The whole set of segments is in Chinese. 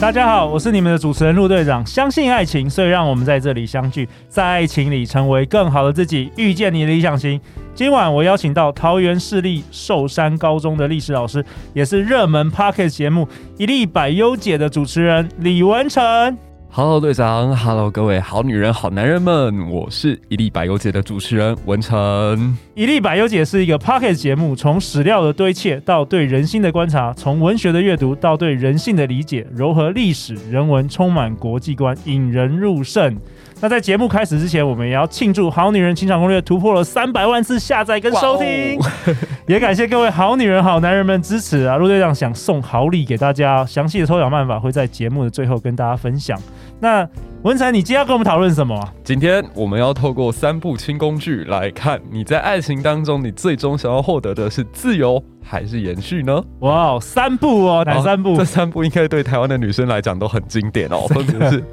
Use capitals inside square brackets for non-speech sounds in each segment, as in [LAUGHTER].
大家好，我是你们的主持人陆队长。相信爱情，所以让我们在这里相聚，在爱情里成为更好的自己，遇见你的理想型。今晚我邀请到桃园市立寿山高中的历史老师，也是热门 Pocket 节目《一粒百优解》的主持人李文成。Hello，队长，Hello，各位好女人、好男人们，我是一粒百优姐的主持人文成。一粒百优姐是一个 Pocket 节目，从史料的堆砌到对人心的观察，从文学的阅读到对人性的理解，糅合历史人文，充满国际观，引人入胜。那在节目开始之前，我们也要庆祝《好女人情场攻略》突破了三百万次下载跟收听，[LAUGHS] 也感谢各位好女人、好男人们支持啊！陆队长想送好礼给大家，详细的抽奖办法会在节目的最后跟大家分享。那文才，你今天要跟我们讨论什么啊？今天我们要透过三部轻工具来看，你在爱情当中，你最终想要获得的是自由还是延续呢？哇哦，三部哦，哪三部？这三部应该对台湾的女生来讲都很经典哦，[LAUGHS] 分别是《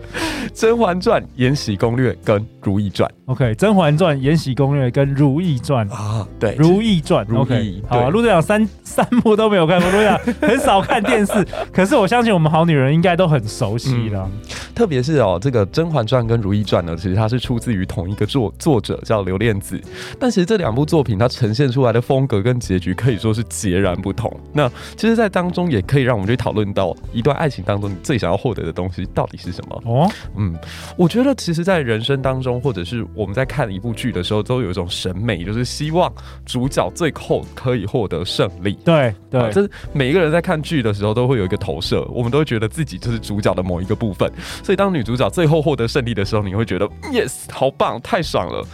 甄嬛传》《延禧攻略》跟《如懿传》。OK，《甄嬛传》《延禧攻略》跟《如懿传》啊，对，《如懿传》。OK，好，陆队长三三部都没有看过，陆队长很少看电视，[LAUGHS] 可是我相信我们好女人应该都很熟悉了。嗯、特别是哦，这个《甄嬛传》跟《如懿传》呢，其实它是出自于同一个作作者叫刘恋子，但其实这两部作品它呈现出来的风格跟结局可以说是截然不同。那其实，在当中也可以让我们去讨论到一段爱情当中，你最想要获得的东西到底是什么？哦，嗯，我觉得其实，在人生当中，或者是我们在看一部剧的时候，都有一种审美，就是希望主角最后可以获得胜利。对对，这、就是每一个人在看剧的时候都会有一个投射，我们都会觉得自己就是主角的某一个部分。所以，当女主角最后获得胜利的时候，你会觉得 yes，好棒，太爽了。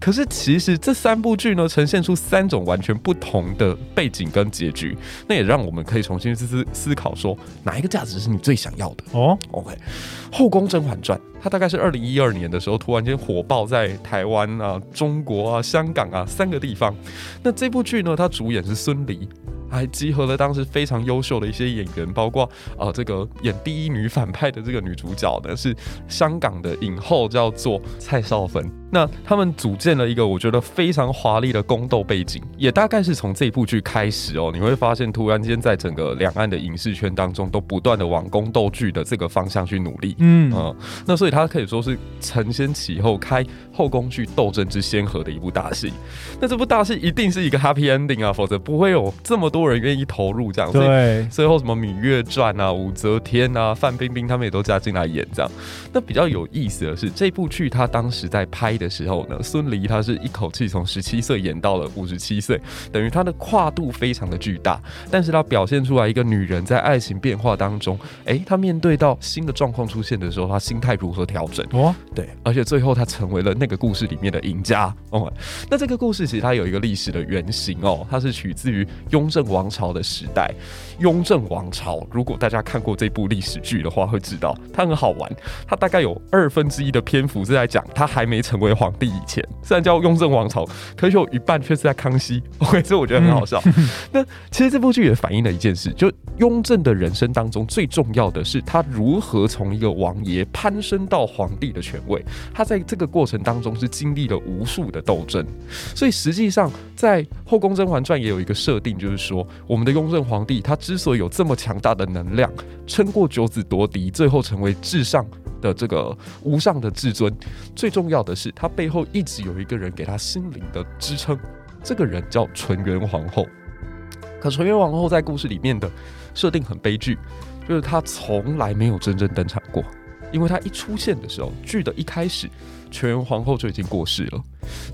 可是，其实这三部剧呢，呈现出三种完全不同的背景跟结局，那也让我们可以重新思思思考，说哪一个价值是你最想要的哦？OK，《后宫甄嬛传》它大概是二零一二年的时候突然间火爆在台湾啊、中国啊、香港啊三个地方。那这部剧呢，它主演是孙俪。还集合了当时非常优秀的一些演员，包括呃这个演第一女反派的这个女主角呢，是香港的影后，叫做蔡少芬。那他们组建了一个我觉得非常华丽的宫斗背景，也大概是从这部剧开始哦，你会发现突然间在整个两岸的影视圈当中，都不断的往宫斗剧的这个方向去努力。嗯啊、呃，那所以它可以说是承先启后，开后宫剧斗争之先河的一部大戏。那这部大戏一定是一个 happy ending 啊，否则不会有这么多。多人愿意投入这样，对，最后什么《芈月传》啊、武则天啊、范冰冰他们也都加进来演这样。那比较有意思的是，这部剧他当时在拍的时候呢，孙俪她是一口气从十七岁演到了五十七岁，等于她的跨度非常的巨大。但是她表现出来一个女人在爱情变化当中，哎、欸，她面对到新的状况出现的时候，她心态如何调整？哦，对，而且最后他成为了那个故事里面的赢家。哦，那这个故事其实它有一个历史的原型哦，它是取自于雍正王朝的时代，雍正王朝。如果大家看过这部历史剧的话，会知道它很好玩。它大概有二分之一的篇幅是在讲他还没成为皇帝以前，虽然叫雍正王朝，可是有一半却是在康熙。OK，所以我觉得很好笑。嗯、[LAUGHS] 那其实这部剧也反映了一件事，就雍正的人生当中最重要的是他如何从一个王爷攀升到皇帝的权位。他在这个过程当中是经历了无数的斗争。所以实际上在《后宫甄嬛传》也有一个设定，就是说。我们的雍正皇帝，他之所以有这么强大的能量，撑过九子夺嫡，最后成为至上的这个无上的至尊，最重要的是，他背后一直有一个人给他心灵的支撑，这个人叫纯元皇后。可纯元皇后在故事里面的设定很悲剧，就是她从来没有真正登场过，因为他一出现的时候，剧的一开始。全元皇后就已经过世了，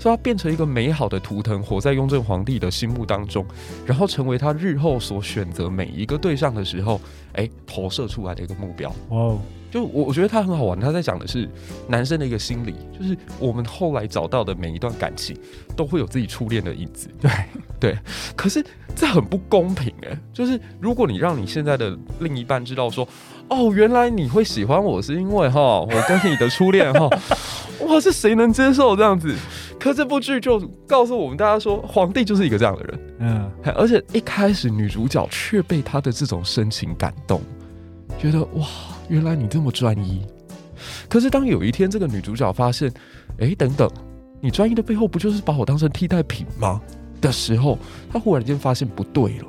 所以她变成一个美好的图腾，活在雍正皇帝的心目当中，然后成为他日后所选择每一个对象的时候，哎，投射出来的一个目标。哦，就我我觉得他很好玩，他在讲的是男生的一个心理，就是我们后来找到的每一段感情，都会有自己初恋的影子。对对，可是这很不公平哎，就是如果你让你现在的另一半知道说，哦，原来你会喜欢我是因为哈，我跟你的初恋哈。[LAUGHS] 哇，这谁能接受这样子？可这部剧就告诉我们大家说，皇帝就是一个这样的人。嗯，而且一开始女主角却被他的这种深情感动，觉得哇，原来你这么专一。可是当有一天这个女主角发现，哎、欸，等等，你专一的背后不就是把我当成替代品吗？的时候，她忽然间发现不对了。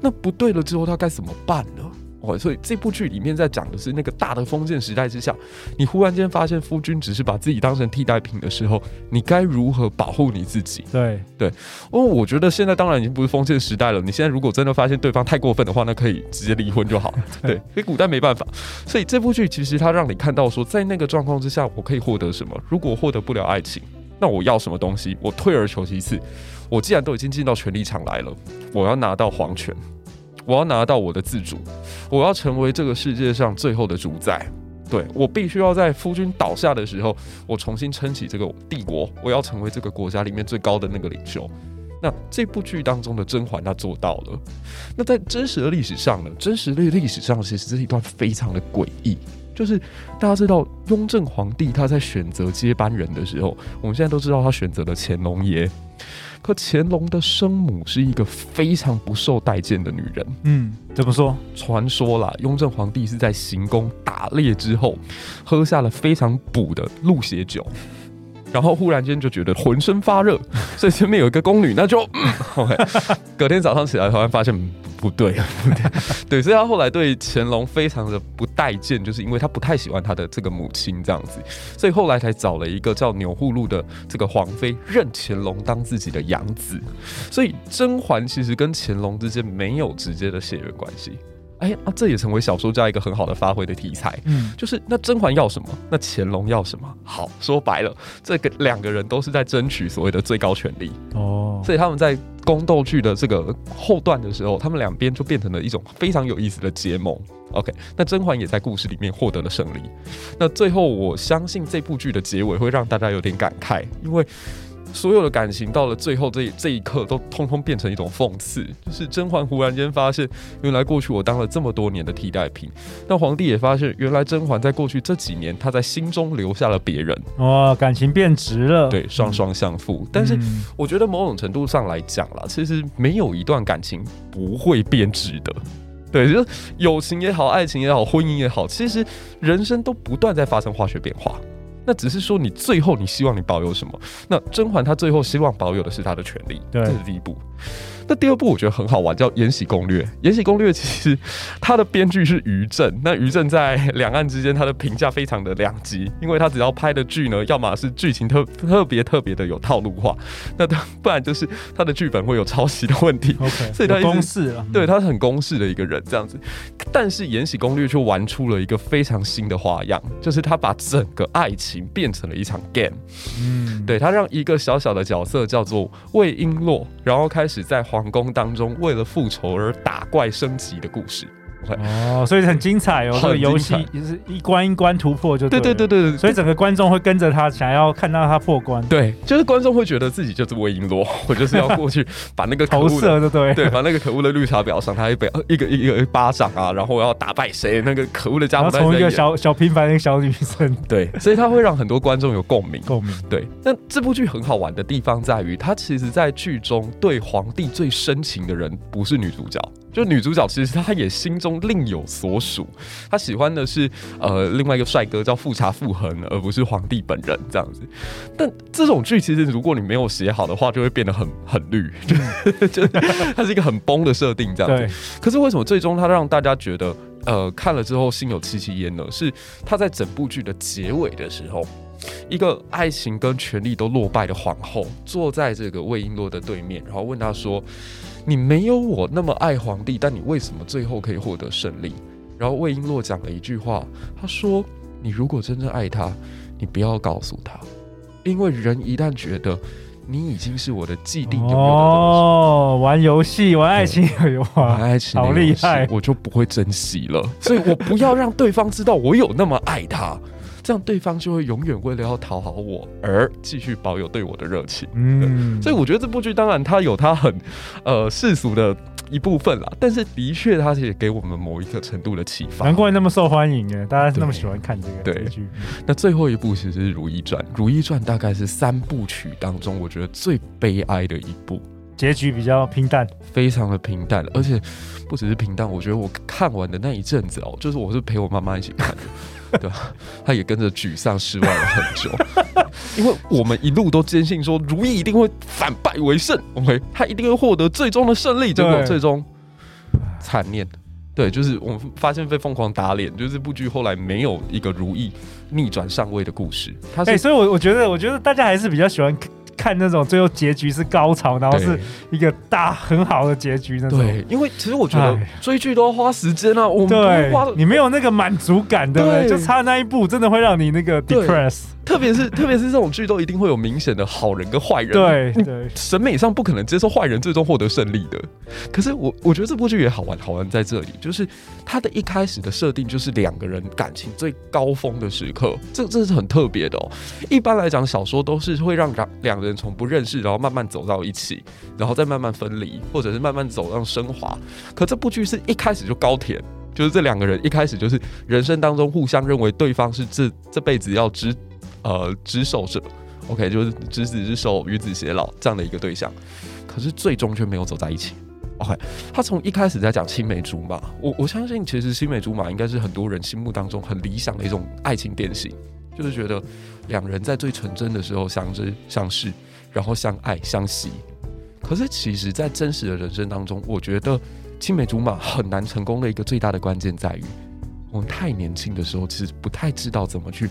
那不对了之后，她该怎么办呢？哦，所以这部剧里面在讲的是那个大的封建时代之下，你忽然间发现夫君只是把自己当成替代品的时候，你该如何保护你自己？对对，哦，我觉得现在当然已经不是封建时代了。你现在如果真的发现对方太过分的话，那可以直接离婚就好。[LAUGHS] 对，因为古代没办法。所以这部剧其实它让你看到说，在那个状况之下，我可以获得什么？如果获得不了爱情，那我要什么东西？我退而求其次。我既然都已经进到权力场来了，我要拿到皇权。我要拿到我的自主，我要成为这个世界上最后的主宰。对，我必须要在夫君倒下的时候，我重新撑起这个帝国。我要成为这个国家里面最高的那个领袖。那这部剧当中的甄嬛，她做到了。那在真实的历史上呢？真实的历史上，其实这一段非常的诡异。就是大家知道，雍正皇帝他在选择接班人的时候，我们现在都知道他选择了乾隆爷。可乾隆的生母是一个非常不受待见的女人。嗯，怎么说？传说啦，雍正皇帝是在行宫打猎之后，喝下了非常补的鹿血酒，然后忽然间就觉得浑身发热，所以前面有一个宫女，那就、嗯、OK。隔天早上起来，突然发现。不对，不对，对，所以他后来对乾隆非常的不待见，就是因为他不太喜欢他的这个母亲这样子，所以后来才找了一个叫钮祜禄的这个皇妃，认乾隆当自己的养子。所以甄嬛其实跟乾隆之间没有直接的血缘关系。哎，啊，这也成为小说家一个很好的发挥的题材。嗯，就是那甄嬛要什么，那乾隆要什么？好，说白了，这个两个人都是在争取所谓的最高权力。哦，所以他们在。宫斗剧的这个后段的时候，他们两边就变成了一种非常有意思的结盟。OK，那甄嬛也在故事里面获得了胜利。那最后，我相信这部剧的结尾会让大家有点感慨，因为。所有的感情到了最后这这一刻，都通通变成一种讽刺。就是甄嬛忽然间发现，原来过去我当了这么多年的替代品。那皇帝也发现，原来甄嬛在过去这几年，他在心中留下了别人。哇，感情变质了。对，双双相负。嗯、但是我觉得某种程度上来讲啦，其实没有一段感情不会变质的。对，就是友情也好，爱情也好，婚姻也好，其实人生都不断在发生化学变化。那只是说，你最后你希望你保有什么？那甄嬛她最后希望保有的是她的权利，对，这是第一步。那第二部我觉得很好玩，叫《延禧攻略》。《延禧攻略》其实它的编剧是于正，那于正在两岸之间他的评价非常的两极，因为他只要拍的剧呢，要么是剧情特特别特别的有套路化，那不然就是他的剧本会有抄袭的问题。OK，[LAUGHS] 所以他公式了，对，他是很公式的一个人这样子。但是《延禧攻略》却玩出了一个非常新的花样，就是他把整个爱情变成了一场 game。嗯，对，他让一个小小的角色叫做魏璎珞，然后开始在皇宫当中为了复仇而打怪升级的故事。哦，所以很精彩哦，这个游戏也是一关一关突破就对，对对对对对，所以整个观众会跟着他，想要看到他破关。对，就是观众会觉得自己就是魏璎珞，我就是要过去 [LAUGHS] 把那个投射的对对，把那个可恶的绿茶婊赏他一杯一个一个一巴掌啊，然后我要打败谁？那个可恶的家伙从一个小小平凡的小女生，对，所以他会让很多观众有共鸣 [LAUGHS] 共鸣。对，那这部剧很好玩的地方在于，他其实在剧中对皇帝最深情的人不是女主角。就女主角其实她也心中另有所属，她喜欢的是呃另外一个帅哥叫富察傅恒，而不是皇帝本人这样子。但这种剧其实如果你没有写好的话，就会变得很很绿，[LAUGHS] 就就它是一个很崩的设定这样子。可是为什么最终它让大家觉得呃看了之后心有戚戚焉呢？是他在整部剧的结尾的时候，一个爱情跟权力都落败的皇后坐在这个魏璎珞的对面，然后问她说。你没有我那么爱皇帝，但你为什么最后可以获得胜利？然后魏璎珞讲了一句话，她说：“你如果真正爱他，你不要告诉他，因为人一旦觉得你已经是我的既定拥有的东西，哦，玩游戏玩爱情有玩爱情好厉害，我就不会珍惜了。所以我不要让对方知道我有那么爱他。”这样对方就会永远为了要讨好我而继续保有对我的热情。嗯，所以我觉得这部剧当然它有它很 [LAUGHS] 呃世俗的一部分啦，但是的确它也给我们某一个程度的启发。难怪那么受欢迎哎，大家那么喜欢看这个对剧。那最后一部其实是《如懿传》，《如懿传》大概是三部曲当中我觉得最悲哀的一部。结局比较平淡，非常的平淡，而且不只是平淡，我觉得我看完的那一阵子哦，就是我是陪我妈妈一起看的，对吧？他也跟着沮丧失望了很久，[LAUGHS] 因为我们一路都坚信说如意一定会反败为胜，OK，他一定会获得最终的胜利，结果最终惨烈，对，就是我们发现被疯狂打脸，就是这部剧后来没有一个如意逆转上位的故事。哎、欸，所以，我我觉得，我觉得大家还是比较喜欢。看那种最后结局是高潮，然后是一个大很好的结局那种。对，因为其实我觉得追剧都要花时间啊，我们花你没有那个满足感，对不对？就差那一步，真的会让你那个 depress。特别是特别是这种剧都一定会有明显的好人跟坏人，对对，审美上不可能接受坏人最终获得胜利的。可是我我觉得这部剧也好玩，好玩在这里，就是它的一开始的设定就是两个人感情最高峰的时刻，这这是很特别的哦。一般来讲，小说都是会让两两人从不认识，然后慢慢走到一起，然后再慢慢分离，或者是慢慢走向升华。可这部剧是一开始就高甜，就是这两个人一开始就是人生当中互相认为对方是这这辈子要知。呃，执手者，OK，就是执子之手，与子偕老这样的一个对象，可是最终却没有走在一起。OK，他从一开始在讲青梅竹马，我我相信其实青梅竹马应该是很多人心目当中很理想的一种爱情典型，就是觉得两人在最纯真的时候相知相识，然后相爱相惜。可是其实，在真实的人生当中，我觉得青梅竹马很难成功的一个最大的关键在于，我们太年轻的时候，其实不太知道怎么去。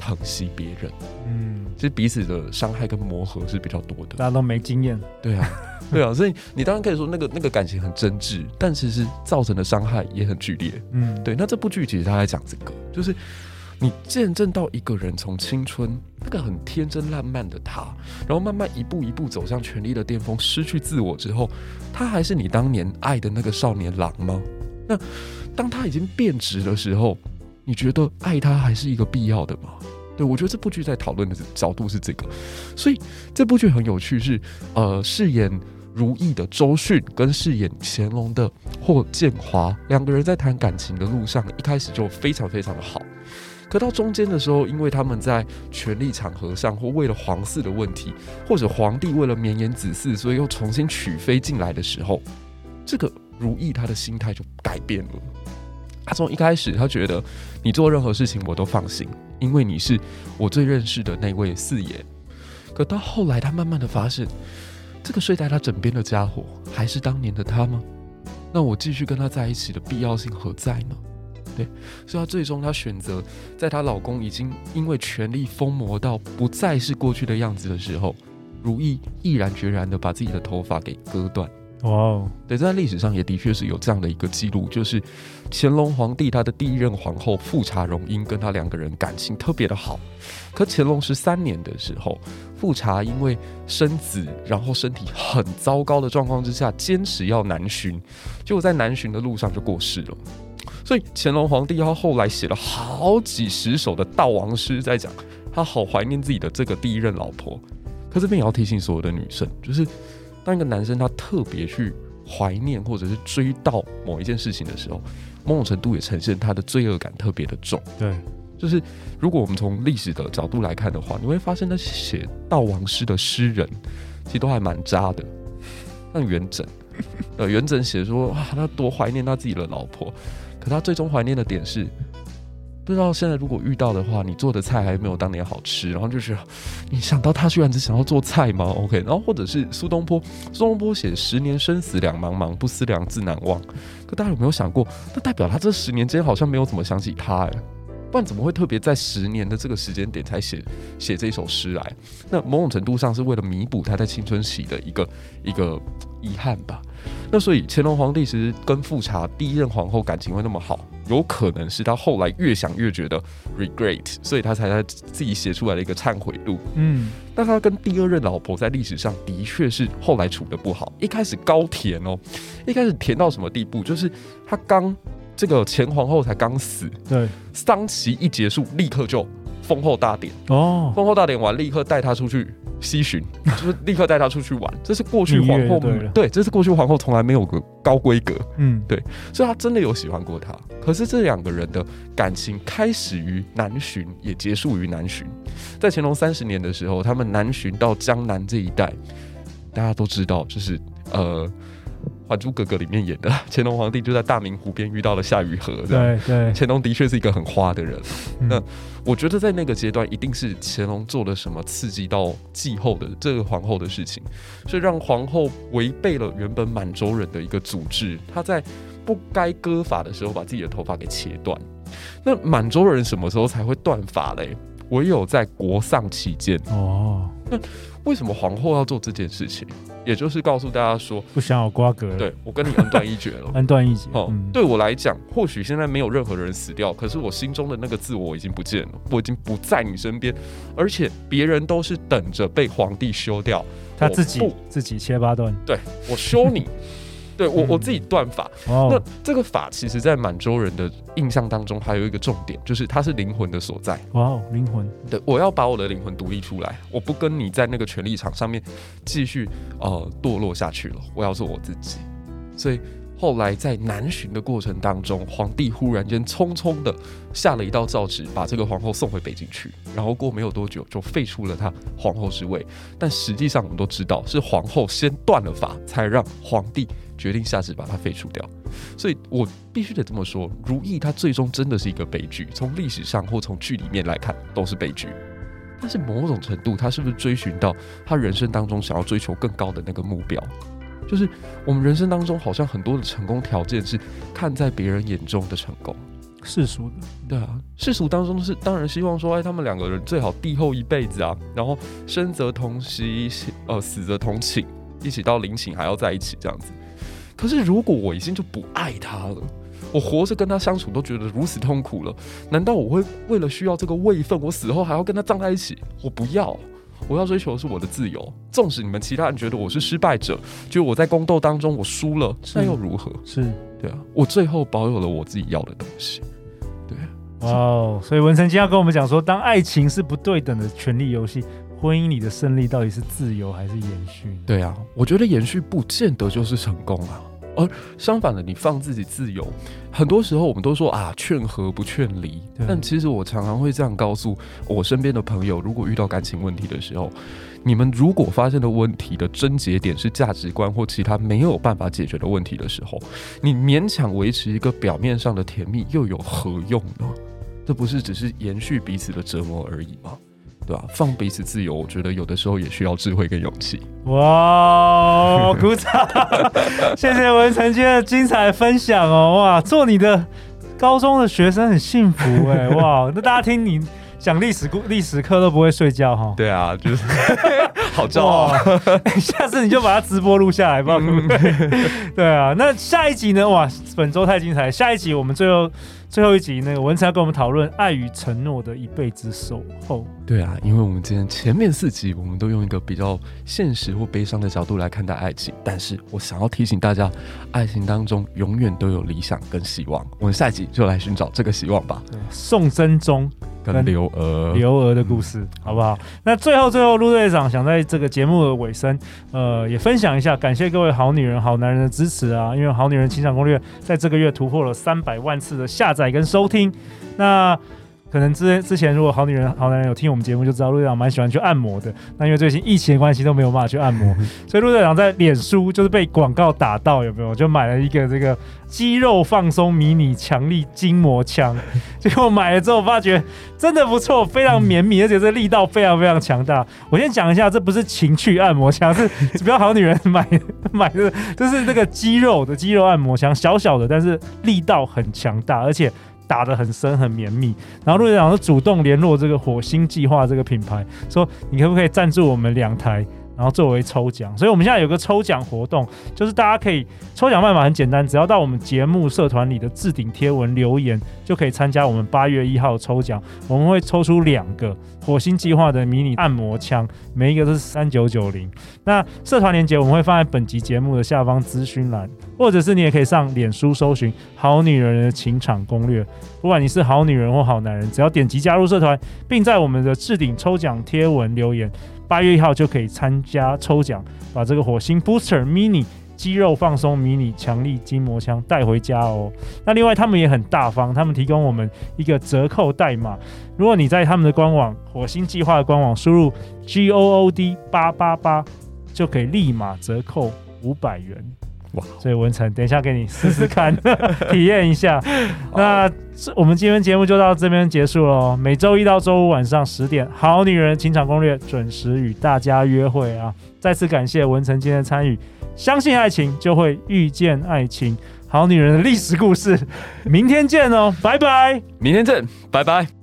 疼惜别人，嗯，其实彼此的伤害跟磨合是比较多的，大家都没经验，对啊，[LAUGHS] 对啊，所以你当然可以说那个那个感情很真挚，但其实造成的伤害也很剧烈，嗯，对。那这部剧其实他在讲这个，就是你见证到一个人从青春那个很天真烂漫的他，然后慢慢一步一步走向权力的巅峰，失去自我之后，他还是你当年爱的那个少年郎吗？那当他已经变质的时候，你觉得爱他还是一个必要的吗？对，我觉得这部剧在讨论的角度是这个，所以这部剧很有趣是，呃，饰演如意的周迅跟饰演乾隆的霍建华两个人在谈感情的路上，一开始就非常非常的好，可到中间的时候，因为他们在权力场合上，或为了皇室的问题，或者皇帝为了绵延子嗣，所以又重新娶妃进来的时候，这个如意他的心态就改变了。他从一开始，他觉得你做任何事情我都放心，因为你是我最认识的那位四爷。可到后来，他慢慢的发现，这个睡在他枕边的家伙还是当年的他吗？那我继续跟他在一起的必要性何在呢？对，所以他最终他选择，在她老公已经因为权力疯魔到不再是过去的样子的时候，如意毅然决然的把自己的头发给割断。哇哦，对，在历史上也的确是有这样的一个记录，就是乾隆皇帝他的第一任皇后富察容音跟他两个人感情特别的好。可乾隆十三年的时候，富察因为生子，然后身体很糟糕的状况之下，坚持要南巡，结果在南巡的路上就过世了。所以乾隆皇帝他后来写了好几十首的悼亡诗，在讲他好怀念自己的这个第一任老婆。可这边也要提醒所有的女生，就是。当一个男生他特别去怀念或者是追悼某一件事情的时候，某种程度也呈现他的罪恶感特别的重。对，就是如果我们从历史的角度来看的话，你会发现那写悼亡诗的诗人其实都还蛮渣的。像元稹，[LAUGHS] 呃，元稹写说啊，他多怀念他自己的老婆，可他最终怀念的点是。不知道现在如果遇到的话，你做的菜还没有当年好吃，然后就是你想到他居然只想要做菜吗？OK，然后或者是苏东坡，苏东坡写“十年生死两茫茫，不思量，自难忘”。可大家有没有想过，那代表他这十年间好像没有怎么想起他哎，不然怎么会特别在十年的这个时间点才写写这首诗来？那某种程度上是为了弥补他在青春期的一个一个遗憾吧。那所以乾隆皇帝其实跟富察第一任皇后感情会那么好，有可能是他后来越想越觉得 regret，所以他才在自己写出来的一个忏悔录。嗯，那他跟第二任老婆在历史上的确是后来处的不好，一开始高甜哦，一开始甜到什么地步？就是他刚这个前皇后才刚死，对，丧期一结束，立刻就封后大典哦，封后大典完，立刻带他出去。西巡 [LAUGHS] 就是立刻带他出去玩，这是过去皇后对，对，这是过去皇后从来没有过高规格。嗯，对，所以他真的有喜欢过他。可是这两个人的感情开始于南巡，也结束于南巡。在乾隆三十年的时候，他们南巡到江南这一带，大家都知道，就是呃。《还珠格格》里面演的 [LAUGHS] 乾隆皇帝就在大明湖边遇到了夏雨荷，对对，乾隆的确是一个很花的人。嗯、那我觉得在那个阶段，一定是乾隆做了什么刺激到继后的这个皇后的事情，所以让皇后违背了原本满洲人的一个组织。她在不该割发的时候，把自己的头发给切断。那满洲人什么时候才会断发嘞？唯有在国丧期间哦。那 [LAUGHS] 为什么皇后要做这件事情？也就是告诉大家说，不想有瓜葛。对，我跟你恩断义绝了，[LAUGHS] 恩断义绝。哦，嗯、对我来讲，或许现在没有任何人死掉，可是我心中的那个自我已经不见了，我已经不在你身边，而且别人都是等着被皇帝休掉，他自己自己切八段。对，我休你。[LAUGHS] 对我我自己断法，嗯、那这个法其实，在满洲人的印象当中，还有一个重点，就是它是灵魂的所在。哇哦，灵魂！对，我要把我的灵魂独立出来，我不跟你在那个权力场上面继续呃堕落下去了，我要做我自己。所以后来在南巡的过程当中，皇帝忽然间匆匆的下了一道诏旨，把这个皇后送回北京去，然后过没有多久就废除了她皇后之位。但实际上我们都知道，是皇后先断了法，才让皇帝。决定下旨把她废除掉，所以我必须得这么说，如懿她最终真的是一个悲剧，从历史上或从剧里面来看都是悲剧。但是某种程度，她是不是追寻到她人生当中想要追求更高的那个目标？就是我们人生当中好像很多的成功条件是看在别人眼中的成功，世俗的，对啊，世俗当中是当然希望说，哎，他们两个人最好帝后一辈子啊，然后生则同席，呃，死则同寝，一起到临寝还要在一起这样子。可是，如果我已经就不爱他了，我活着跟他相处都觉得如此痛苦了，难道我会为了需要这个位分，我死后还要跟他葬在一起？我不要，我要追求的是我的自由。纵使你们其他人觉得我是失败者，就我在宫斗当中我输了，那又如何？是对啊，我最后保有了我自己要的东西。对啊，哇哦，所以文成今天要跟我们讲说，当爱情是不对等的权力游戏。婚姻里的胜利到底是自由还是延续？对啊，我觉得延续不见得就是成功啊，而相反的，你放自己自由，很多时候我们都说啊，劝和不劝离。但其实我常常会这样告诉我身边的朋友，如果遇到感情问题的时候，你们如果发现的问题的症结点是价值观或其他没有办法解决的问题的时候，你勉强维持一个表面上的甜蜜又有何用呢？这不是只是延续彼此的折磨而已吗？对吧？放彼此自由，我觉得有的时候也需要智慧跟勇气。哇，[LAUGHS] 鼓掌！[LAUGHS] 谢谢文成今天的精彩分享哦！哇，做你的高中的学生很幸福哎！[LAUGHS] 哇，那大家听你讲历史故历史课都不会睡觉哈？对啊，就是好照啊！[LAUGHS] 下次你就把它直播录下来吧。[LAUGHS] 对啊，那下一集呢？哇，本周太精彩！下一集我们最后。最后一集，那个文才要跟我们讨论爱与承诺的一辈子守候。对啊，因为我们今天前面四集，我们都用一个比较现实或悲伤的角度来看待爱情，但是我想要提醒大家，爱情当中永远都有理想跟希望。我们下一集就来寻找这个希望吧。宋真宗。跟刘娥，刘娥的故事，嗯、好不好？那最后，最后，陆队长想在这个节目的尾声，呃，也分享一下，感谢各位好女人、好男人的支持啊！因为《好女人情场攻略》在这个月突破了三百万次的下载跟收听，那。可能之之前如果好女人好男人有听我们节目就知道陆队长蛮喜欢去按摩的。那因为最近疫情的关系都没有办法去按摩，[LAUGHS] 所以陆队长在脸书就是被广告打到有没有？就买了一个这个肌肉放松迷你强力筋膜枪。结果买了之后发觉真的不错，非常绵密，而且这力道非常非常强大。我先讲一下，这不是情趣按摩枪，是比较好女人买买的，就是这个肌肉的肌肉按摩枪，小小的，但是力道很强大，而且。打得很深很绵密，然后陆队长就主动联络这个火星计划这个品牌，说你可不可以赞助我们两台，然后作为抽奖。所以我们现在有个抽奖活动，就是大家可以抽奖办法很简单，只要到我们节目社团里的置顶贴文留言，就可以参加我们八月一号抽奖。我们会抽出两个火星计划的迷你按摩枪，每一个都是三九九零。那社团链接我们会放在本集节目的下方资讯栏。或者是你也可以上脸书搜寻“好女人的情场攻略”，不管你是好女人或好男人，只要点击加入社团，并在我们的置顶抽奖贴文留言，八月一号就可以参加抽奖，把这个火星 Booster Mini 肌肉放松迷你强力筋膜枪带回家哦。那另外他们也很大方，他们提供我们一个折扣代码，如果你在他们的官网火星计划的官网输入 G O O D 八八八，就可以立马折扣五百元。哇！所以文成，等一下给你试试看，[LAUGHS] 体验一下。那我们今天节目就到这边结束喽。每周一到周五晚上十点，《好女人情场攻略》准时与大家约会啊！再次感谢文成今天的参与。相信爱情，就会遇见爱情。好女人的历史故事，明天见哦，拜拜！明天见，拜拜。